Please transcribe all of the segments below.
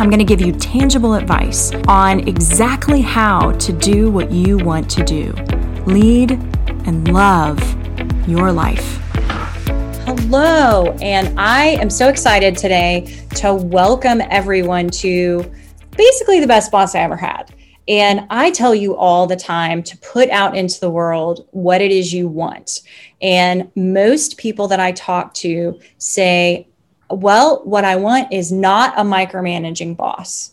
I'm going to give you tangible advice on exactly how to do what you want to do lead and love your life. Hello, and I am so excited today to welcome everyone to basically the best boss I ever had. And I tell you all the time to put out into the world what it is you want. And most people that I talk to say, well, what I want is not a micromanaging boss.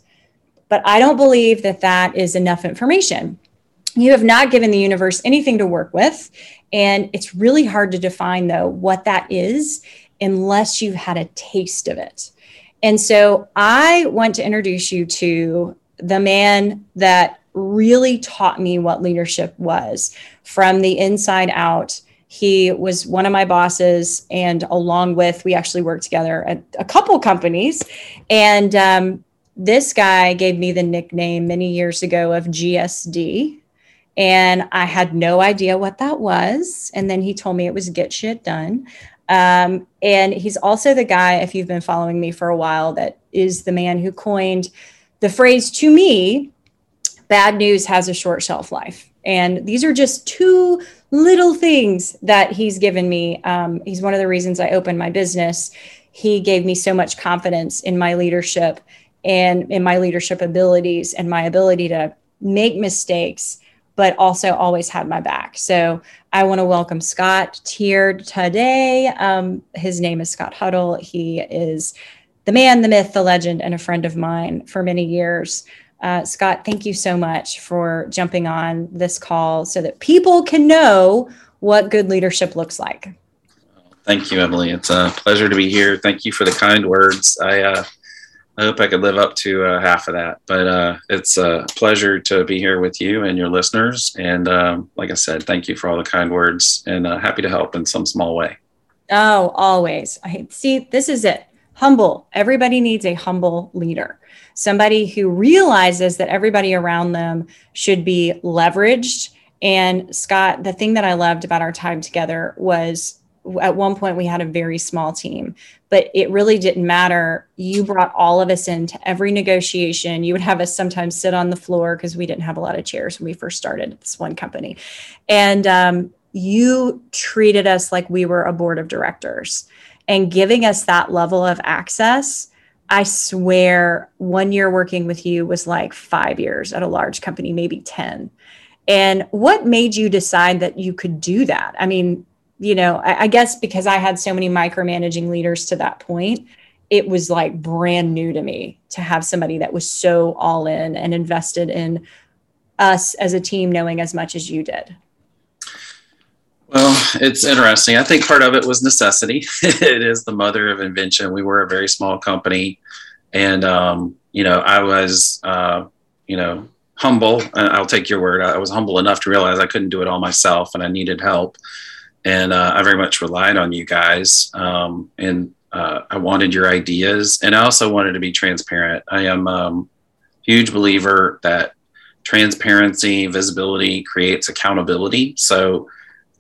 But I don't believe that that is enough information. You have not given the universe anything to work with. And it's really hard to define, though, what that is unless you've had a taste of it. And so I want to introduce you to the man that really taught me what leadership was from the inside out he was one of my bosses, and along with, we actually worked together at a couple companies. And um, this guy gave me the nickname many years ago of GSD. And I had no idea what that was. And then he told me it was get shit done. Um, and he's also the guy, if you've been following me for a while, that is the man who coined the phrase to me bad news has a short shelf life. And these are just two little things that he's given me. Um, he's one of the reasons I opened my business. He gave me so much confidence in my leadership and in my leadership abilities and my ability to make mistakes, but also always had my back. So I want to welcome Scott here today. Um, his name is Scott Huddle. He is the man, the myth, the legend, and a friend of mine for many years. Uh, Scott, thank you so much for jumping on this call so that people can know what good leadership looks like. Thank you, Emily. It's a pleasure to be here. Thank you for the kind words. I, uh, I hope I could live up to uh, half of that, but uh, it's a pleasure to be here with you and your listeners. And um, like I said, thank you for all the kind words and uh, happy to help in some small way. Oh, always. I see. This is it. Humble. Everybody needs a humble leader somebody who realizes that everybody around them should be leveraged. And Scott, the thing that I loved about our time together was at one point we had a very small team, but it really didn't matter. You brought all of us into every negotiation. You would have us sometimes sit on the floor because we didn't have a lot of chairs when we first started this one company. And um, you treated us like we were a board of directors and giving us that level of access I swear one year working with you was like five years at a large company, maybe 10. And what made you decide that you could do that? I mean, you know, I, I, guess because I had so many micromanaging leaders to that point, it was like brand new to me to have somebody that was so all in and invested in us as a team, knowing as much as you did. Well, it's interesting. I think part of it was necessity. it is the mother of invention. We were a very small company, and um, you know, I was, uh, you know, humble. I'll take your word. I was humble enough to realize I couldn't do it all myself, and I needed help. And uh, I very much relied on you guys, um, and uh, I wanted your ideas, and I also wanted to be transparent. I am um, huge believer that transparency, visibility creates accountability. So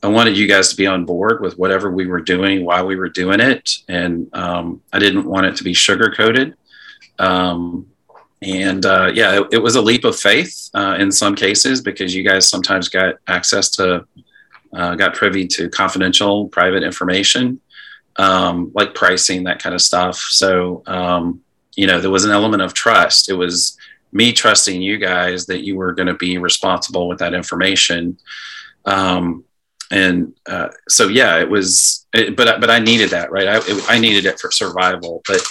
I wanted you guys to be on board with whatever we were doing while we were doing it, and um, I didn't want it to be sugar coated. Um, and uh, yeah, it, it, was a leap of faith uh, in some cases because you guys sometimes got access to, uh, got privy to confidential, private information, um, like pricing, that kind of stuff. So um, you know, there was an element of trust. It was me trusting you guys that you were going to be responsible with that information. Um, and uh, so yeah it was it, but but i needed that right? I, it, I needed it for survival. But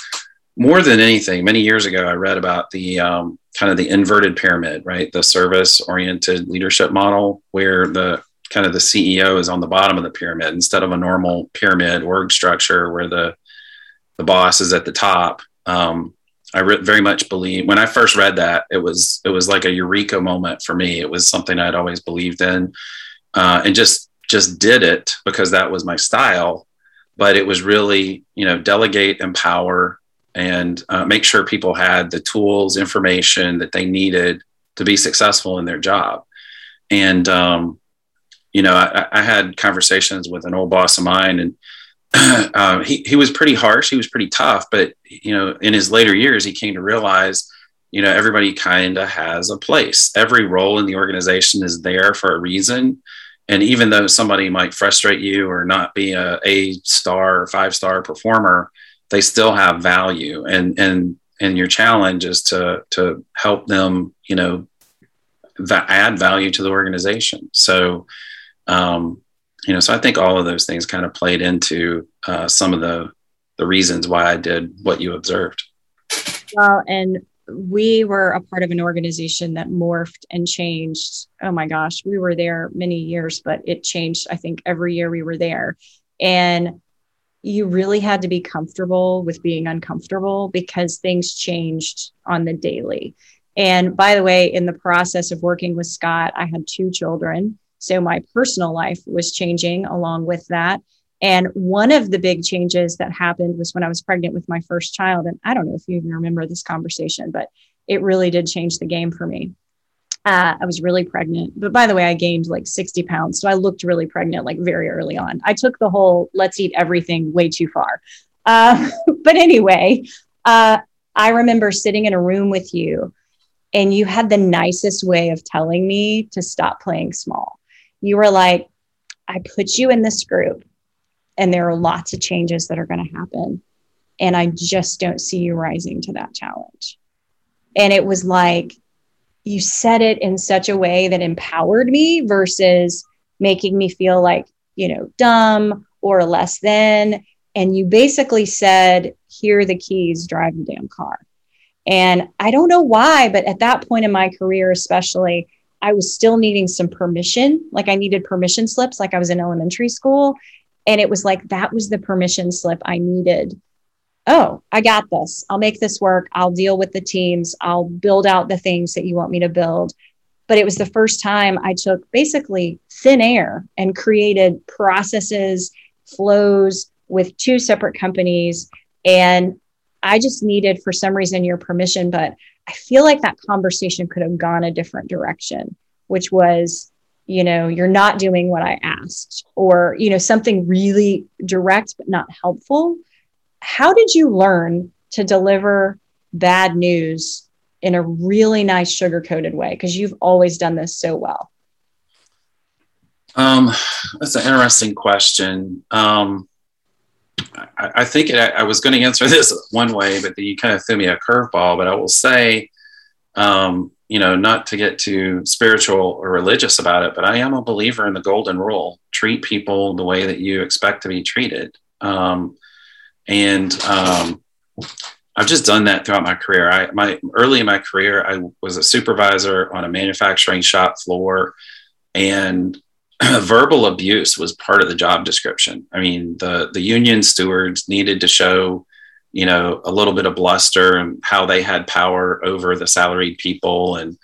more than anything many years ago i read about the um, kind of the inverted pyramid right? The service oriented leadership model where the kind of the ceo is on the bottom of the pyramid instead of a normal pyramid org structure where the the boss is at the top. Um, I re- very much believe when I first read that it was it was like a eureka moment for me. It was something I'd always believed in, uh, and just just did it because that was my style. But it was really you know delegate, empower, and uh, make sure people had the tools, information that they needed to be successful in their job. And um, you know, I, I had conversations with an old boss of mine, and um, he, he was pretty harsh. He was pretty tough, but you know, in his later years, he came to realize, you know, everybody kind of has a place. Every role in the organization is there for a reason. And even though somebody might frustrate you or not be a A star or five star performer, they still have value. And and and your challenge is to to help them, you know, va- add value to the organization. So um, you know, so I think all of those things kind of played into uh, some of the the reasons why I did what you observed. Well, and we were a part of an organization that morphed and changed. Oh my gosh, we were there many years, but it changed. I think every year we were there, and you really had to be comfortable with being uncomfortable because things changed on the daily. And by the way, in the process of working with Scott, I had two children. So my personal life was changing along with that. And one of the big changes that happened was when I was pregnant with my first child. And I don't know if you even remember this conversation, but it really did change the game for me. Uh, I was really pregnant. But by the way, I gained like 60 pounds. So I looked really pregnant like very early on. I took the whole let's eat everything way too far. Uh, but anyway, uh, I remember sitting in a room with you and you had the nicest way of telling me to stop playing small you were like, I put you in this group and there are lots of changes that are going to happen. And I just don't see you rising to that challenge. And it was like, you said it in such a way that empowered me versus making me feel like, you know, dumb or less than. And you basically said, here are the keys, drive the damn car. And I don't know why, but at that point in my career, especially, I was still needing some permission. Like I needed permission slips, like I was in elementary school. And it was like that was the permission slip I needed. Oh, I got this. I'll make this work. I'll deal with the teams. I'll build out the things that you want me to build. But it was the first time I took basically thin air and created processes, flows with two separate companies. And I just needed, for some reason, your permission. But I feel like that conversation could have gone a different direction, which was, you know, you're not doing what I asked, or, you know, something really direct but not helpful. How did you learn to deliver bad news in a really nice sugar coated way? Because you've always done this so well. Um, that's an interesting question. Um, I, I think it, I was going to answer this one way, but you kind of threw me a curveball. But I will say, um, you know, not to get too spiritual or religious about it, but I am a believer in the golden rule: treat people the way that you expect to be treated. Um, and um, I've just done that throughout my career. I my early in my career, I was a supervisor on a manufacturing shop floor, and verbal abuse was part of the job description. I mean, the the union stewards needed to show, you know, a little bit of bluster and how they had power over the salaried people, and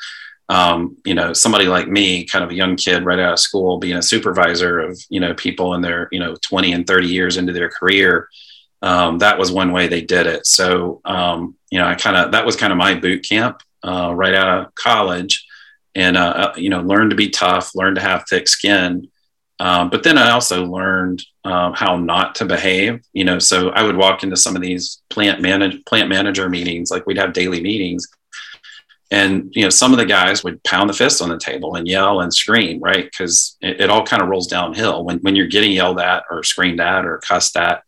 um, you know, somebody like me, kind of a young kid right out of school, being a supervisor of you know people in their you know twenty and thirty years into their career. Um, that was one way they did it. So, um, you know, I kind of that was kind of my boot camp uh, right out of college and uh, uh, you know learn to be tough learn to have thick skin um, but then i also learned um, how not to behave you know so i would walk into some of these plant manage plant manager meetings like we'd have daily meetings and you know some of the guys would pound the fist on the table and yell and scream right because it, it, all kind of rolls downhill when, when you're getting yelled at or screamed at or cussed at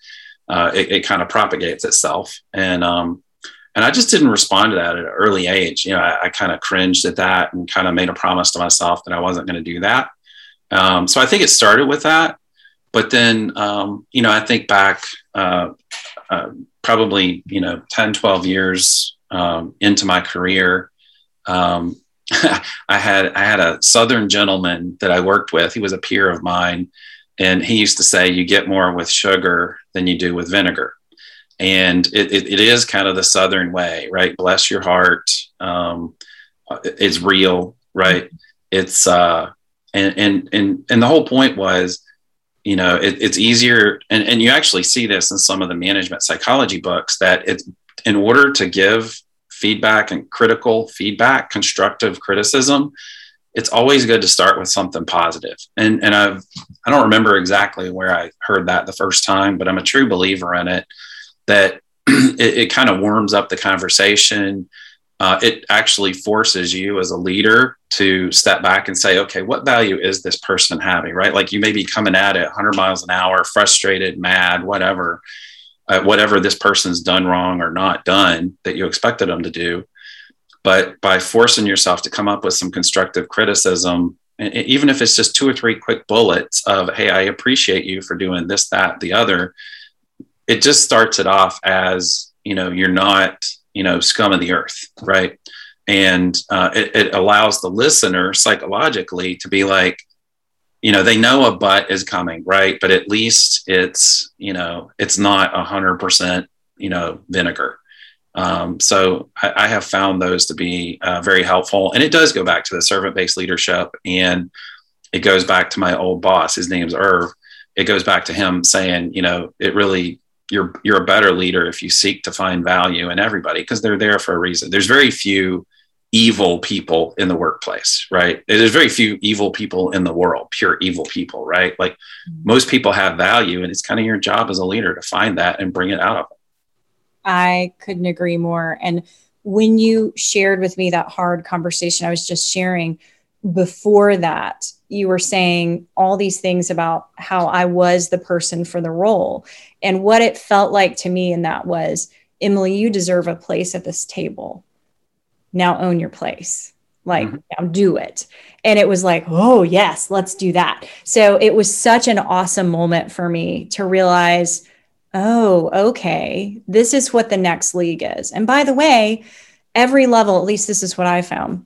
uh, it, it kind of propagates itself and um, and I just didn't respond to that at an early age. You know, I, I kind of cringed at that and kind of made a promise to myself that I wasn't going to do that. Um, so I think it started with that. But then, um, you know, I think back uh, uh, probably, you know, 10, 12 years um, into my career, um, I had I had a Southern gentleman that I worked with. He was a peer of mine, and he used to say, "You get more with sugar than you do with vinegar." and it, it, it is kind of the Southern way, right? Bless your heart. Um, it's real, right? It's, uh, and, and, and, and the whole point was, you know, it, it's easier. And, and you actually see this in some of the management psychology books that it's in order to give feedback and critical feedback, constructive criticism, it's always good to start with something positive. And and I've I don't remember exactly where I heard that the first time, but I'm a true believer in it that it, it kind of warms up the conversation. Uh, it actually forces you as a leader to step back and say, okay, what value is this person having? Right? Like you may be coming at it 100 miles an hour, frustrated, mad, whatever, uh, whatever this person's done wrong or not done that you expected them to do but by forcing yourself to come up with some constructive criticism even if it's just two or three quick bullets of hey i appreciate you for doing this that the other it just starts it off as you know you're not you know scum of the earth right and uh, it, it allows the listener psychologically to be like you know they know a butt is coming right but at least it's you know it's not a hundred percent you know vinegar um, so I, I, have found those to be uh, very helpful. And it does go back to the servant based leadership. And it goes back to my old boss. His name's Irv. It goes back to him saying, you know, it really, you're, you're a better leader if you seek to find value in everybody because they're there for a reason. There's very few evil people in the workplace, right? There's very few evil people in the world, pure evil people, right? Like mm-hmm. most people have value, and it's kind of your job as a leader to find that and bring it out of them. I couldn't agree more. And when you shared with me that hard conversation I was just sharing, before that, you were saying all these things about how I was the person for the role. And what it felt like to me, and that was, Emily, you deserve a place at this table. Now own your place. Like, mm-hmm. now do it. And it was like, oh, yes, let's do that. So it was such an awesome moment for me to realize oh, okay, this is what the next league is. And by the way, every level, at least this is what I found,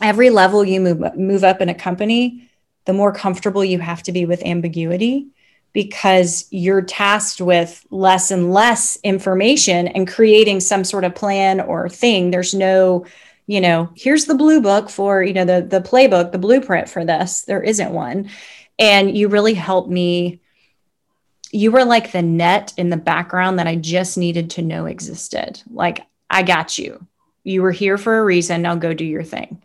every level you move, move up in a company, the more comfortable you have to be with ambiguity because you're tasked with less and less information and creating some sort of plan or thing. There's no, you know, here's the blue book for, you know, the the playbook, the blueprint for this. There isn't one. And you really helped me you were like the net in the background that I just needed to know existed. Like, I got you. You were here for a reason. Now go do your thing.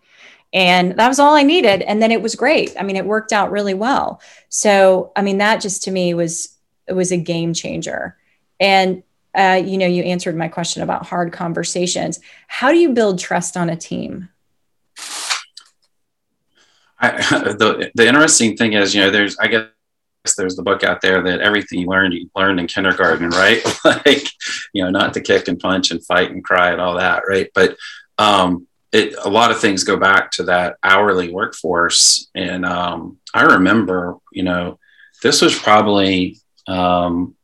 And that was all I needed. And then it was great. I mean, it worked out really well. So, I mean, that just to me was, it was a game changer. And, uh, you know, you answered my question about hard conversations. How do you build trust on a team? I, the, the interesting thing is, you know, there's, I guess, there's the book out there that everything you learned you learned in kindergarten right like you know not to kick and punch and fight and cry and all that right but um it, a lot of things go back to that hourly workforce and um, i remember you know this was probably um,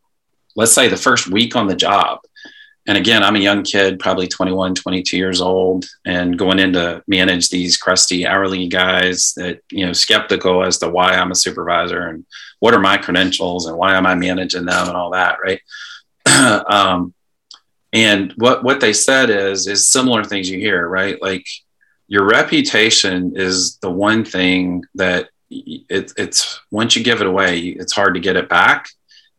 let's say the first week on the job and again i'm a young kid probably 21 22 years old and going in to manage these crusty hourly guys that you know skeptical as to why i'm a supervisor and what are my credentials and why am I managing them and all that, right? um, and what what they said is is similar things you hear, right? Like your reputation is the one thing that it, it's once you give it away, it's hard to get it back.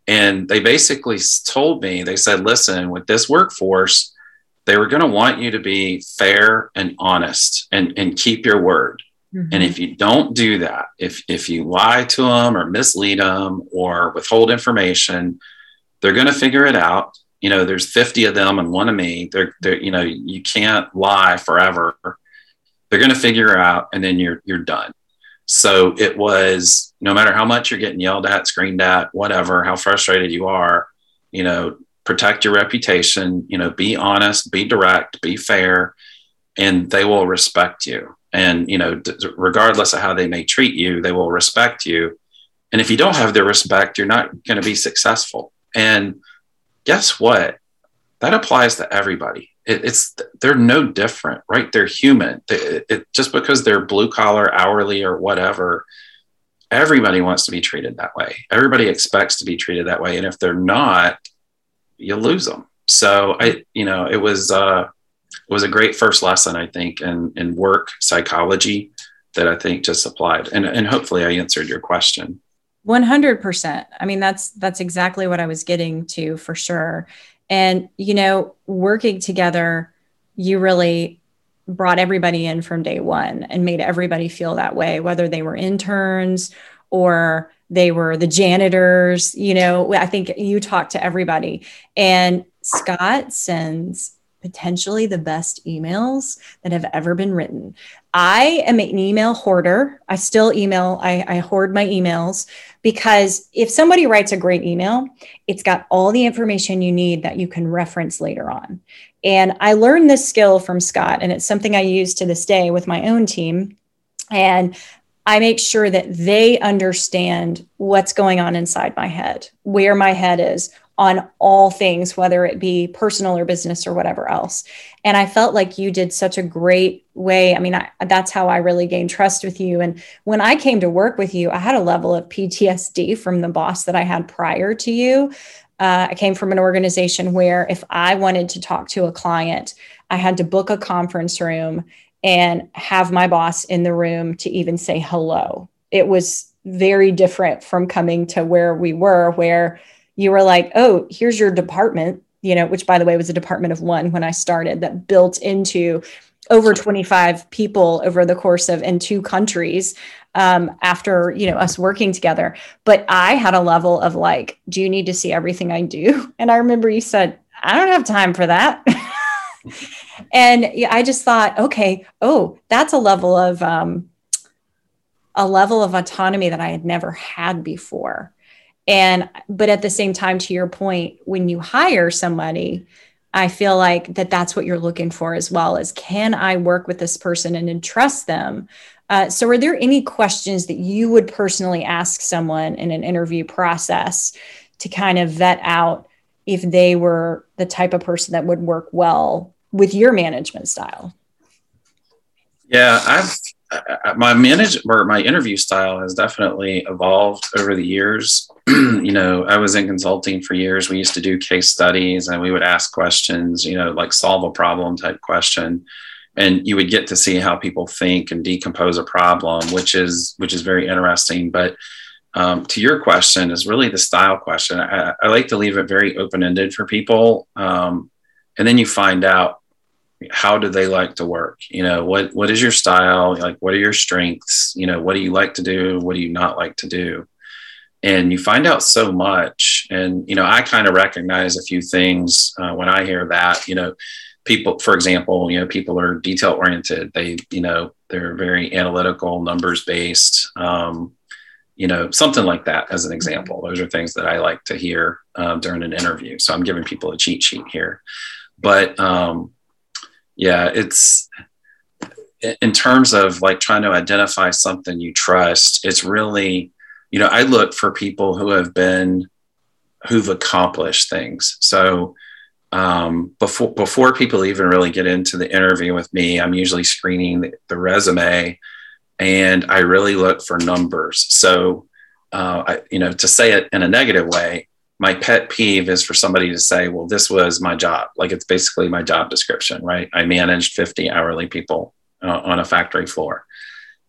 And they basically told me, they said, listen, with this workforce, they were going to want you to be fair and honest and, and keep your word. Mm-hmm. And if you don't do that, if if you lie to them or mislead them or withhold information, they're going to figure it out. You know, there's 50 of them and one of me. They're, they're you know, you can't lie forever. They're going to figure out, and then you're you're done. So it was no matter how much you're getting yelled at, screamed at, whatever, how frustrated you are, you know, protect your reputation. You know, be honest, be direct, be fair, and they will respect you and you know regardless of how they may treat you they will respect you and if you don't have their respect you're not going to be successful and guess what? That applies to everybody. It, it's they're no different right? They're human. It, it, just because they're blue collar hourly or whatever everybody wants to be treated that way. Everybody expects to be treated that way. And if they're not you lose them. So I, you know, it was uh, it was a great first lesson, I think, in in work psychology that I think just applied, and and hopefully I answered your question. 100%. I mean, that's that's exactly what I was getting to for sure. And you know, working together, you really brought everybody in from day one and made everybody feel that way, whether they were interns or they were the janitors. You know, I think you talked to everybody. And Scott sends potentially the best emails that have ever been written. I am an email hoarder. I still email, I, I, hoard my emails because if somebody writes a great email, it's got all the information you need that you can reference later on. And I learned this skill from Scott, and it's something I use to this day with my own team. And I make sure that they understand what's going on inside my head, where my head is, on all things, whether it be personal or business or whatever else. And I felt like you did such a great way. I mean, I, that's how I really gained trust with you. And when I came to work with you, I had a level of PTSD from the boss that I had prior to you. Uh, I came from an organization where if I wanted to talk to a client, I had to book a conference room and have my boss in the room to even say hello. It was very different from coming to where we were, where you were like, oh, here's your department, you know, which by the way was a department of one when I started that built into over 25 people over the course of in two countries um, after you know us working together. But i had a level of like do you need to see everything i do? And i remember you said i don't have time for that. And i just thought okay oh that's a level of um, a level of autonomy that i had never had before and but at the same time to your point when you hire somebody i feel like that that's what you're looking for as well as can i work with this person and entrust them? Uh, so are there any questions that you would personally ask someone in an interview process to kind of vet out if they were the type of person that would work well with your management style? Yeah i've my manage or my interview style has definitely evolved over the years. you know, I was in consulting for years. We used to do case studies and we would ask questions, you know, like solve a problem type question. And you would get to see how people think and decompose a problem, which is which is very interesting. But um, to your question is really the style question. I, I like to leave it very open ended for people, um, and then you find out how do they like to work? You know what what is your style? Like what are your strengths? You know what do you like to do? What do you not like to do? And you find out so much. And you know i kind of recognize a few things uh, when i hear that you know people for example you know people are detail oriented. They you know they're very analytical numbers based um, you know something like that as an example. Those are things that i like to hear um, during an interview. So i'm giving people a cheat sheet here. But um, yeah, it's in terms of like trying to identify something you trust, it's really, you know, I look for people who have been, who've accomplished things. So, um, before before people even really get into the interview with me, I'm usually screening the, the resume, and I really look for numbers. So, uh, I, you know, to say it in a negative way, my pet peeve is for somebody to say, well, this was my job. Like it's basically my job description, right? I managed 50 hourly people uh, on a factory floor.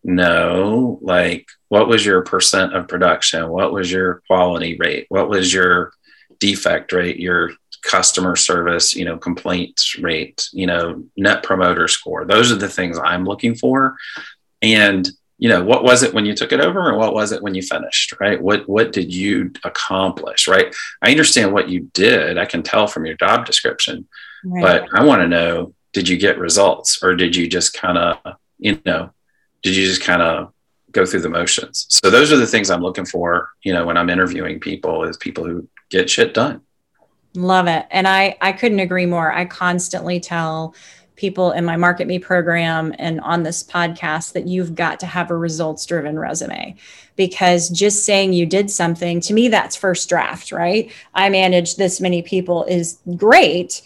No, like what was your percent of production? What was your quality rate? What was your defect rate? Your customer service, you know, complaints rate, you know, net promoter score. Those are the things I'm looking for. And you know what was it when you took it over and what was it when you finished right? What what did you accomplish right? I understand what you did. I can tell from your job description right. but i want to know did you get results or did you just kind of you know did you just kind of go through the motions? So those are the things i'm looking for you know when i'm interviewing people is people who get shit done. Love it. And i i couldn't agree more. I constantly tell people in my market me program and on this podcast that you've got to have a results driven resume. Because just saying you did something to me that's first draft right? I manage this many people is great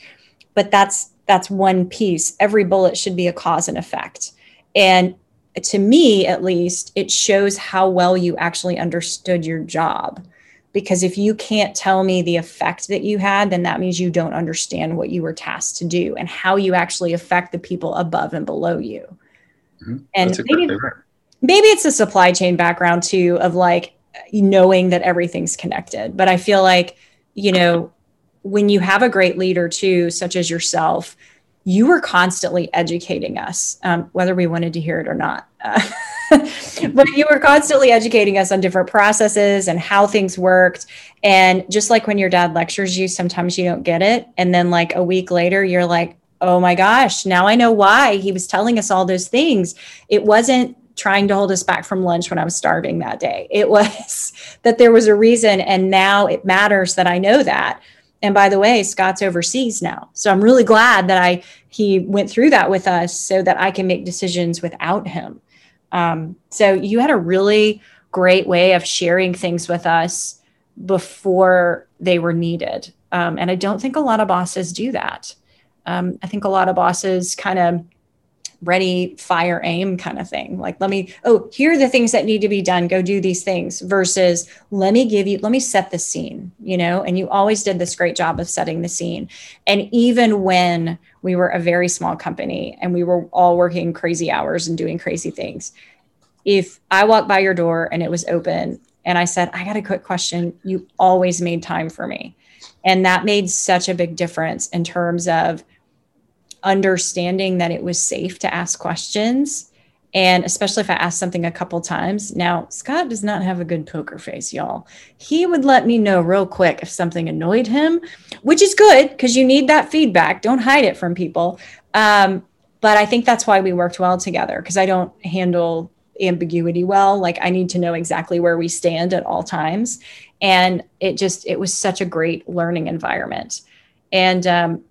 but that's that's one piece. Every bullet should be a cause and effect. And to me at least it shows how well you actually understood your job because if you can't tell me the effect that you had then that means you don't understand what you were tasked to do and how you actually affect the people above and below you. Mm-hmm. and maybe, maybe it's a supply chain background too of like knowing that everything's connected. But i feel like you know when you have a great leader too such as yourself you were constantly educating us um, whether we wanted to hear it or not uh, but you were constantly educating us on different processes and how things worked. And just like when your dad lectures you, sometimes you don't get it. And then, like a week later, you're like, oh my gosh, now I know why he was telling us all those things. It wasn't trying to hold us back from lunch when I was starving that day. It was that there was a reason. And now it matters that I know that. And by the way, Scott's overseas now. So I'm really glad that I he went through that with us so that I can make decisions without him. Um, so you had a really great way of sharing things with us before they were needed. Um, and I don't think a lot of bosses do that. Um, I think a lot of bosses kind of ready, fire, aim kind of thing. Like, let me, oh, here are the things that need to be done. Go do these things versus let me give you, let me set the scene, you know? And you always did this great job of setting the scene. And even when we were a very small company and we were all working crazy hours and doing crazy things, if I walked by your door and it was open and I said, I got a quick question, you always made time for me. And that made such a big difference in terms of understanding that it was safe to ask questions. And especially if I asked something a couple times. Now, Scott does not have a good poker face, y'all. He would let me know real quick if something annoyed him, which is good because you need that feedback. Don't hide it from people. Um, but I think that's why we worked well together because I don't handle ambiguity well. Like I need to know exactly where we stand at all times. And it just, it was such a great learning environment. And um,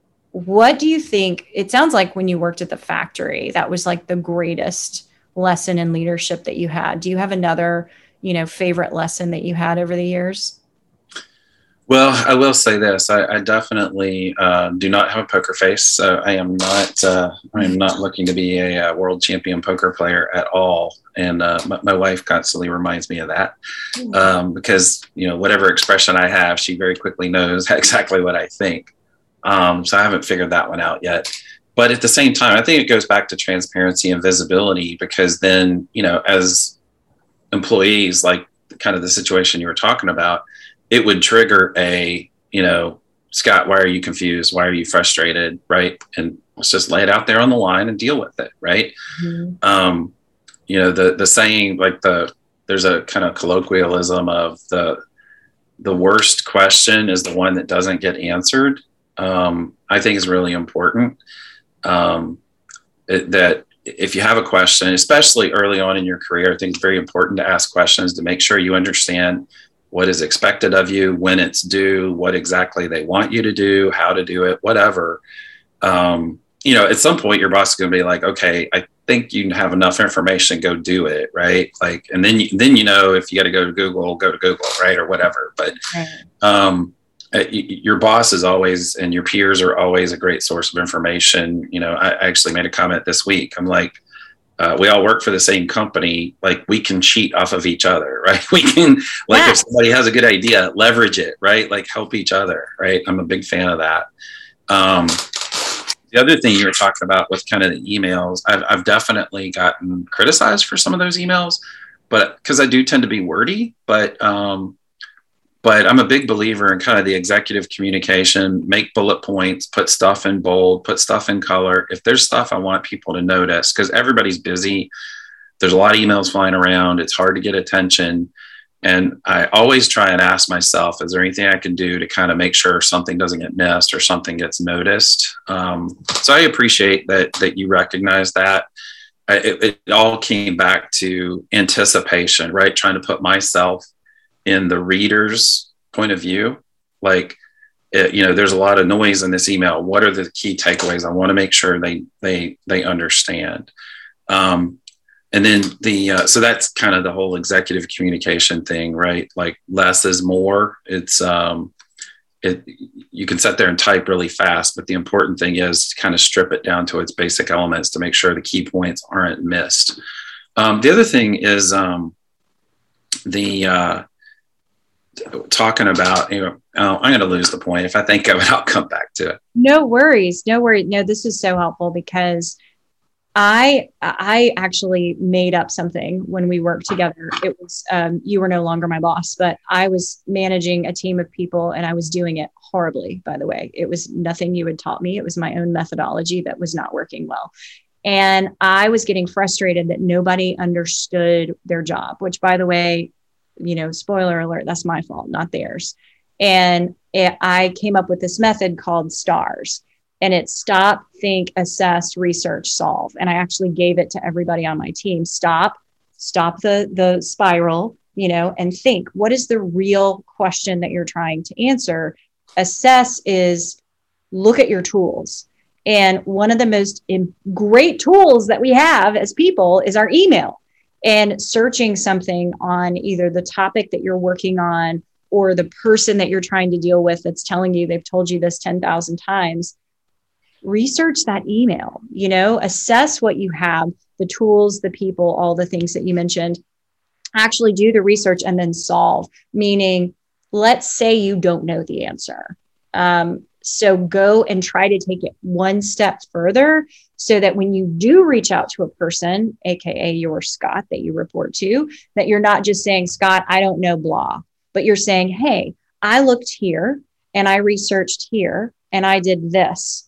what do you think? It sounds like when you worked at the factory, that was like the greatest lesson in leadership that you had. Do you have another, you know, favorite lesson that you had over the years? Well, I will say this: I, I definitely uh, do not have a poker face. So I am not. Uh, I am not looking to be a, a, uh, world champion poker player at all. And uh, my, my, wife constantly reminds me of that um, because you know whatever expression I have, she very quickly knows exactly what I think. Um, so I haven't figured that one out yet. But at the same time, I think it goes back to transparency and visibility because then, you know, as employees, like kind of the situation you were talking about, it would trigger a, you know, Scott, why are you confused? Why are you frustrated? Right. And let's just lay it out there on the line and deal with it. Right. Mm-hmm. Um, you know, the, the saying, like the, there's a kind of colloquialism of the, the worst question is the one that doesn't get answered um, I think is really important. Um, it, that if you have a question, especially early on in your career, I think it's very important to ask questions to make sure you understand what is expected of you, when it's due, what exactly they want you to do, how to do it, whatever. Um, you know, at some point, your boss is going to be like, "Okay, I think you have enough information. Go do it, right?" Like, and then you, then you know if you got to go to Google, go to Google, right, or whatever. But um, your boss is always and your peers are always a great source of information. You know, I actually made a comment this week. I'm like, uh, we all work for the same company. Like we can cheat off of each other, right? We can, like, yeah. if somebody has a good idea, leverage it, right? Like help each other, right? I'm a big fan of that. Um, the other thing you were talking about with kind of the emails, I've, I've definitely gotten criticized for some of those emails, but because I do tend to be wordy, but um, but I'm a big believer in kind of the executive communication, make bullet points, put stuff in bold, put stuff in color. If there's stuff I want people to notice, because everybody's busy, there's a lot of emails flying around, it's hard to get attention. And I always try and ask myself, is there anything I can do to kind of make sure something doesn't get missed or something gets noticed? Um, so I appreciate that that you recognize that. I, it, it all came back to anticipation, right? Trying to put myself in the reader's point of view like it, you know there's a lot of noise in this email. What are the key takeaways? I want to make sure they they they understand. Um, and then the uh, so that's kind of the whole executive communication thing right? Like less is more. It's um it you can sit there and type really fast but the important thing is to kind of strip it down to its basic elements to make sure the key points aren't missed. Um, the other thing is um, the uh, talking about, you know, oh, I'm going to lose the point. If I think of it, I'll come back to it. No worries. No worries. No, this is so helpful because I I actually made up something when we worked together. It was um, you were no longer my boss, but I was managing a team of people and I was doing it horribly. By the way, it was nothing you had taught me. It was my own methodology that was not working well, and I was getting frustrated that nobody understood their job. Which, by the way, you know, spoiler alert, that's my fault, not theirs. And it, I came up with this method called STARS and it's stop, think, assess, research, solve. And I actually gave it to everybody on my team. Stop, stop the the spiral, you know, and think. What is the real question that you're trying to answer? Assess is look at your tools. And one of the most great tools that we have as people is our email. And searching something on either the topic that you're working on or the person that you're trying to deal with that's telling you they've told you this 10,000 times research that email, you know, assess what you have, the tools, the people, all the things that you mentioned. Actually do the research and then solve, meaning, let's say you don't know the answer. Um, so go and try to take it one step further so that when you do reach out to a person, AKA your Scott that you report to, that you're not just saying, Scott, I don't know, blah, but you're saying, hey, I looked here and I researched here and I did this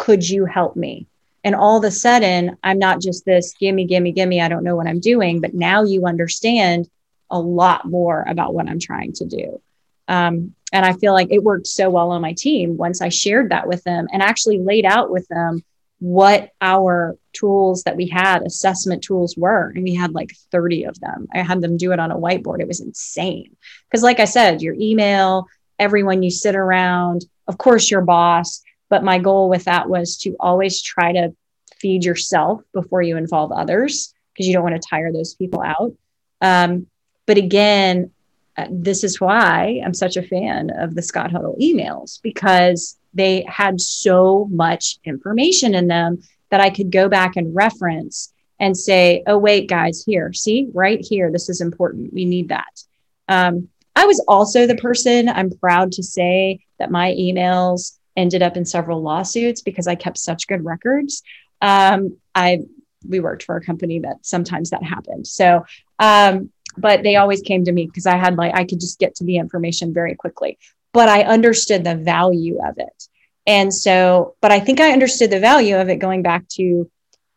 could you help me? And all of a sudden, I'm not just this gimme, gimme, gimme, I don't know what I'm doing, but now you understand a lot more about what I'm trying to do. Um, and I feel like it worked so well on my team once I shared that with them and actually laid out with them what our tools that we had, assessment tools were. And we had like 30 of them. I had them do it on a whiteboard. It was insane. Because, like I said, your email, everyone you sit around, of course, your boss, but my goal with that was to always try to feed yourself before you involve others because you don't want to tire those people out. Um, but again, uh, this is why I'm such a fan of the Scott Huddle emails because they had so much information in them that I could go back and reference and say, oh, wait, guys, here, see, right here, this is important. We need that. Um, I was also the person, I'm proud to say that my emails ended up in several lawsuits because I kept such good records. Um, I we worked for a company that sometimes that happened. So, um, but they always came to me because I had like I could just get to the information very quickly. But I understood the value of it, and so. But I think I understood the value of it going back to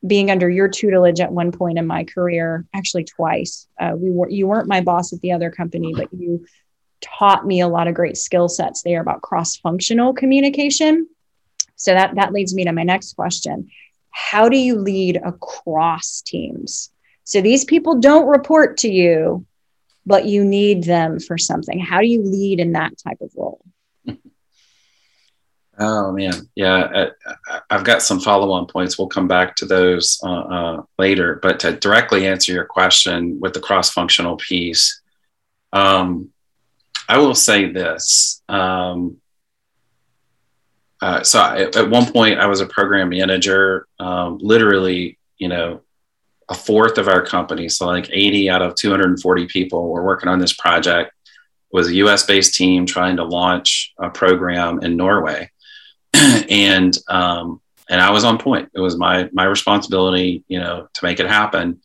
being under your tutelage at one point in my career, actually twice. Uh, we were you weren't my boss at the other company, but you taught me a lot of great skill sets there about cross functional communication. So that, that leads me to my next question. How do you lead across teams? So these people don't report to you, but you need them for something. How do you lead in that type of role? Oh man, yeah, I've got some follow-on points. We'll come back to those uh, uh, later. But to directly answer your question with the cross-functional piece, um, I will say this. Um, uh, so I, at one point, I was a program manager. Um, literally, you know, a fourth of our company, so like 80 out of 240 people, were working on this project. It was a U.S. based team trying to launch a program in Norway, and um, and I was on point. It was my my responsibility, you know, to make it happen.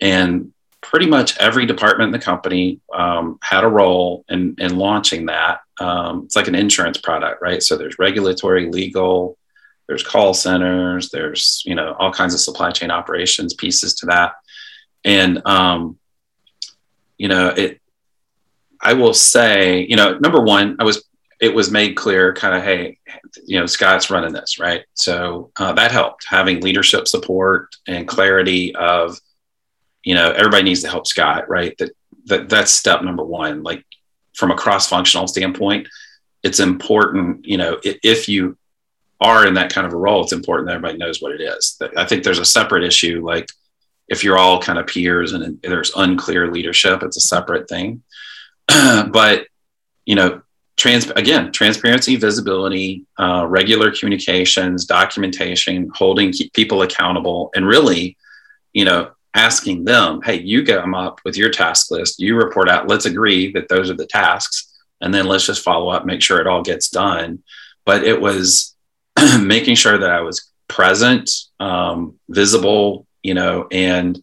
And pretty much every department in the company um, had a role in, in launching that. Um, it's like an insurance product, right? So there's regulatory, legal, there's call centers, there's you know all kinds of supply chain operations pieces to that, and um, you know it. I will say, you know, number one, I was it was made clear, kind of, hey, you know, Scott's running this, right? So uh, that helped having leadership support and clarity of you know everybody needs to help scott right that, that that's step number one like from a cross-functional standpoint it's important you know if you are in that kind of a role it's important that everybody knows what it is i think there's a separate issue like if you're all kind of peers and there's unclear leadership it's a separate thing but you know trans again transparency visibility uh, regular communications documentation holding people accountable and really you know asking them, hey, you come up with your task list, you report out, let's agree that those are the tasks, and then let's just follow up, make sure it all gets done. But it was making sure that I was present, um, visible, you know, and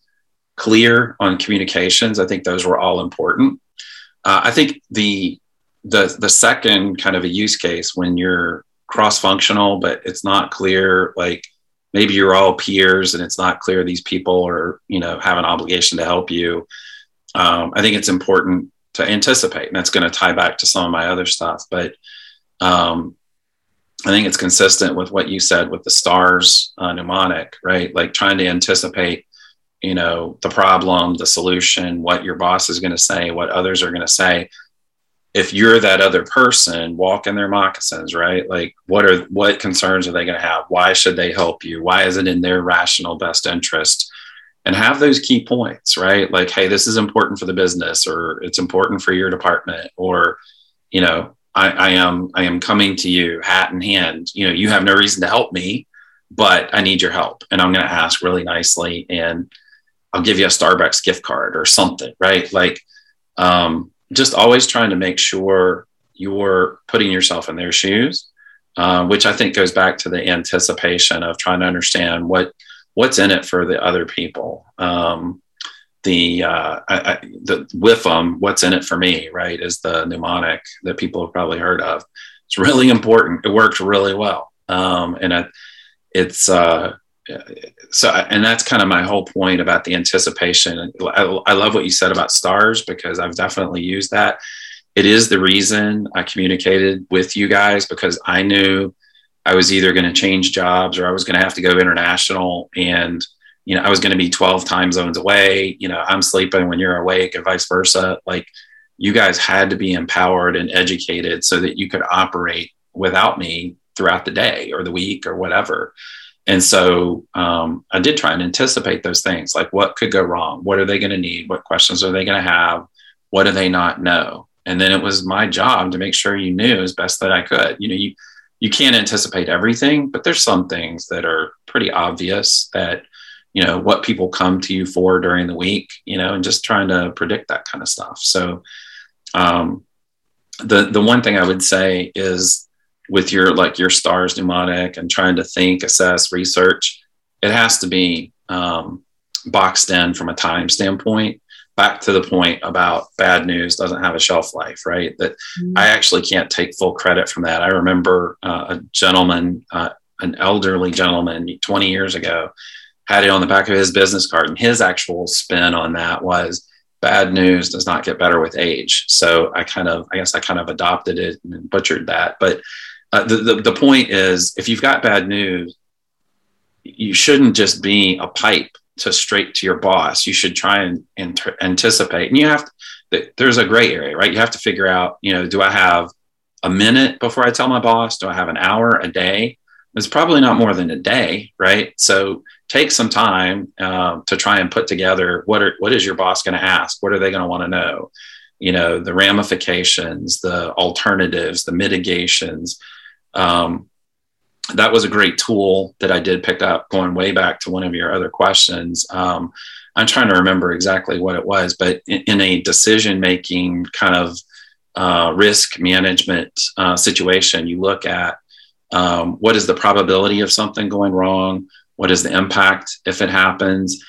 clear on communications. I think those were all important. Uh, I think the the the second kind of a use case when you're cross functional, but it's not clear, like maybe you're all peers and it's not clear these people are you know have an obligation to help you um, i think it's important to anticipate and that's going to tie back to some of my other stuff but um, i think it's consistent with what you said with the stars uh, mnemonic right? Like trying to anticipate you know the problem the solution what your boss is going to say what others are going to say. If you're that other person walk in their moccasins right? Like what are what concerns are they going to have? Why should they help you? Why is it in their rational best interest? And have those key points right? Like hey this is important for the business or it's important for your department or you know I, I am i am coming to you hat in hand. You know you have no reason to help me but i need your help. And i'm going to ask really nicely and i'll give you a starbucks gift card or something right? Like um, just always trying to make sure you're putting yourself in their shoes, uh, which I think goes back to the anticipation of trying to understand what what's in it for the other people. Um, the uh, I, I, the them, what's in it for me, right? Is the mnemonic that people have probably heard of. It's really important. It works really well, um, and it, it's uh, so and that's kind of my whole point about the anticipation I, I, love what you said about stars because i've definitely used that it is the reason i communicated with you guys because i knew i was either going to change jobs or i was going to have to go international and you know i was going to be 12 time zones away you know i'm sleeping when you're awake and vice versa like you guys had to be empowered and educated so that you could operate without me throughout the day or the week or whatever and so um, I did try and anticipate those things like what could go wrong? What are they going to need? What questions are they going to have? What do they not know? And then it was my job to make sure you knew as best that I could. You know, you, you can't anticipate everything, but there's some things that are pretty obvious that, you know, what people come to you for during the week, you know, and just trying to predict that kind of stuff. So, um, the, the one thing I would say is with your like your stars mnemonic and trying to think, assess, research, it has to be um, boxed in from a time standpoint. Back to the point about bad news doesn't have a shelf life, right? That mm-hmm. I actually can't take full credit from that. I remember uh, a gentleman, uh, an elderly gentleman, 20 years ago, on the back of his business card, and his actual spin on that was bad news does not get better with age. So I kind of, I guess I kind of adopted it and butchered that. But uh, the, the, the point is if you've got bad news you shouldn't just be a pipe to straight to your boss. You should try and inter- anticipate and you have to, there's a gray area right? You have to figure out you know do i have a minute before i tell my boss? Do i have an hour a day? It's probably not more than a day right? So take some time uh, to try and put together what are what is your boss going to ask what are they going to want to know you know the ramifications the alternatives the mitigations um, that was a great tool that I did pick up going way back to one of your other questions. Um, I'm trying to remember exactly what it was, but in, in a decision making kind of uh, risk management uh, situation, you look at um, what is the probability of something going wrong? What is the impact if it happens?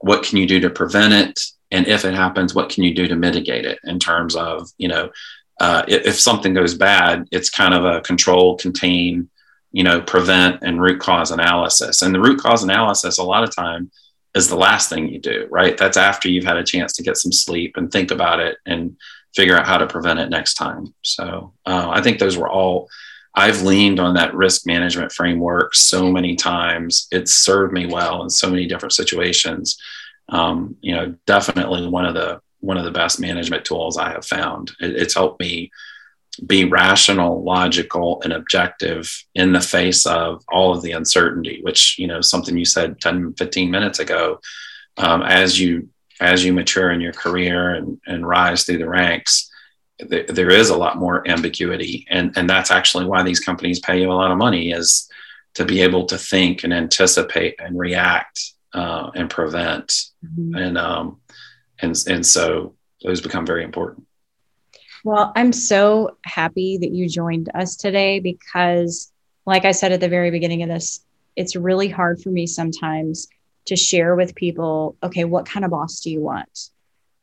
What can you do to prevent it? And if it happens, what can you do to mitigate it in terms of, you know, uh, if, if, something goes bad, it's kind of a control, contain, you know, prevent and root cause analysis. And the root cause analysis, a lot of time, is the last thing you do, right? That's after you've had a chance to get some sleep and think about it and figure out how to prevent it next time. So uh, I think those were all. I've leaned on that risk management framework so many times. It's served me well in so many different situations. Um, you know, definitely one of the one of the best management tools I have found. It, it's helped me be rational, logical, and objective in the face of all of the uncertainty, which, you know, something you said 10, 15 minutes ago. Um, as you as you mature in your career and, and rise through the ranks, th- there is a lot more ambiguity. And, and that's actually why these companies pay you a lot of money is to be able to think and anticipate and react uh, and prevent, mm-hmm. and um, and and so those become very important. Well, I'm so happy that you joined us today because, like I said at the very beginning of this, it's really hard for me sometimes to share with people okay, what kind of boss do you want?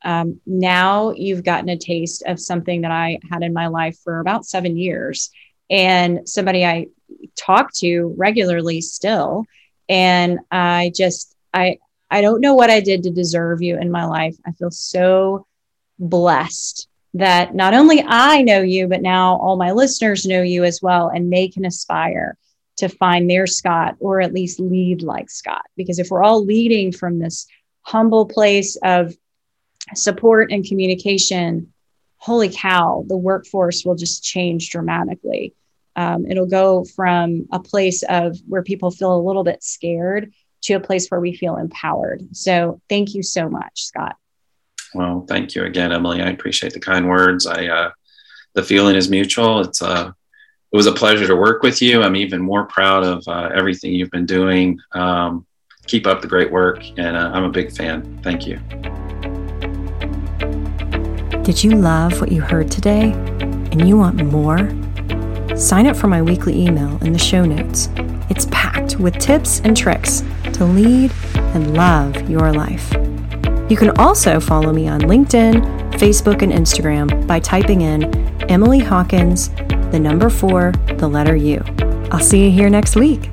Um, now you've gotten a taste of something that I had in my life for about seven years and somebody I talk to regularly still. And I just, I, I don't know what I did to deserve you in my life. I feel so blessed that not only I know you, but now all my listeners know you as well, and they can aspire to find their Scott or at least lead like Scott. Because if we're all leading from this humble place of support and communication, holy cow, the workforce will just change dramatically. Um, it'll go from a place of where people feel a little bit scared to a place where we feel empowered. So thank you so much, Scott. Well, thank you again, Emily. I appreciate the kind words. I uh, the feeling is mutual. It's uh, it was a pleasure to work with you. I'm even more proud of uh, everything you've been doing. Um, keep up the great work, and uh, I'm a big fan. Thank you. Did you love what you heard today, and you want more? Sign up for my weekly email in the show notes. It's packed with tips and tricks to lead and love your life. You can also follow me on LinkedIn, Facebook, and Instagram by typing in Emily Hawkins, the number four, the letter U. I'll see you here next week.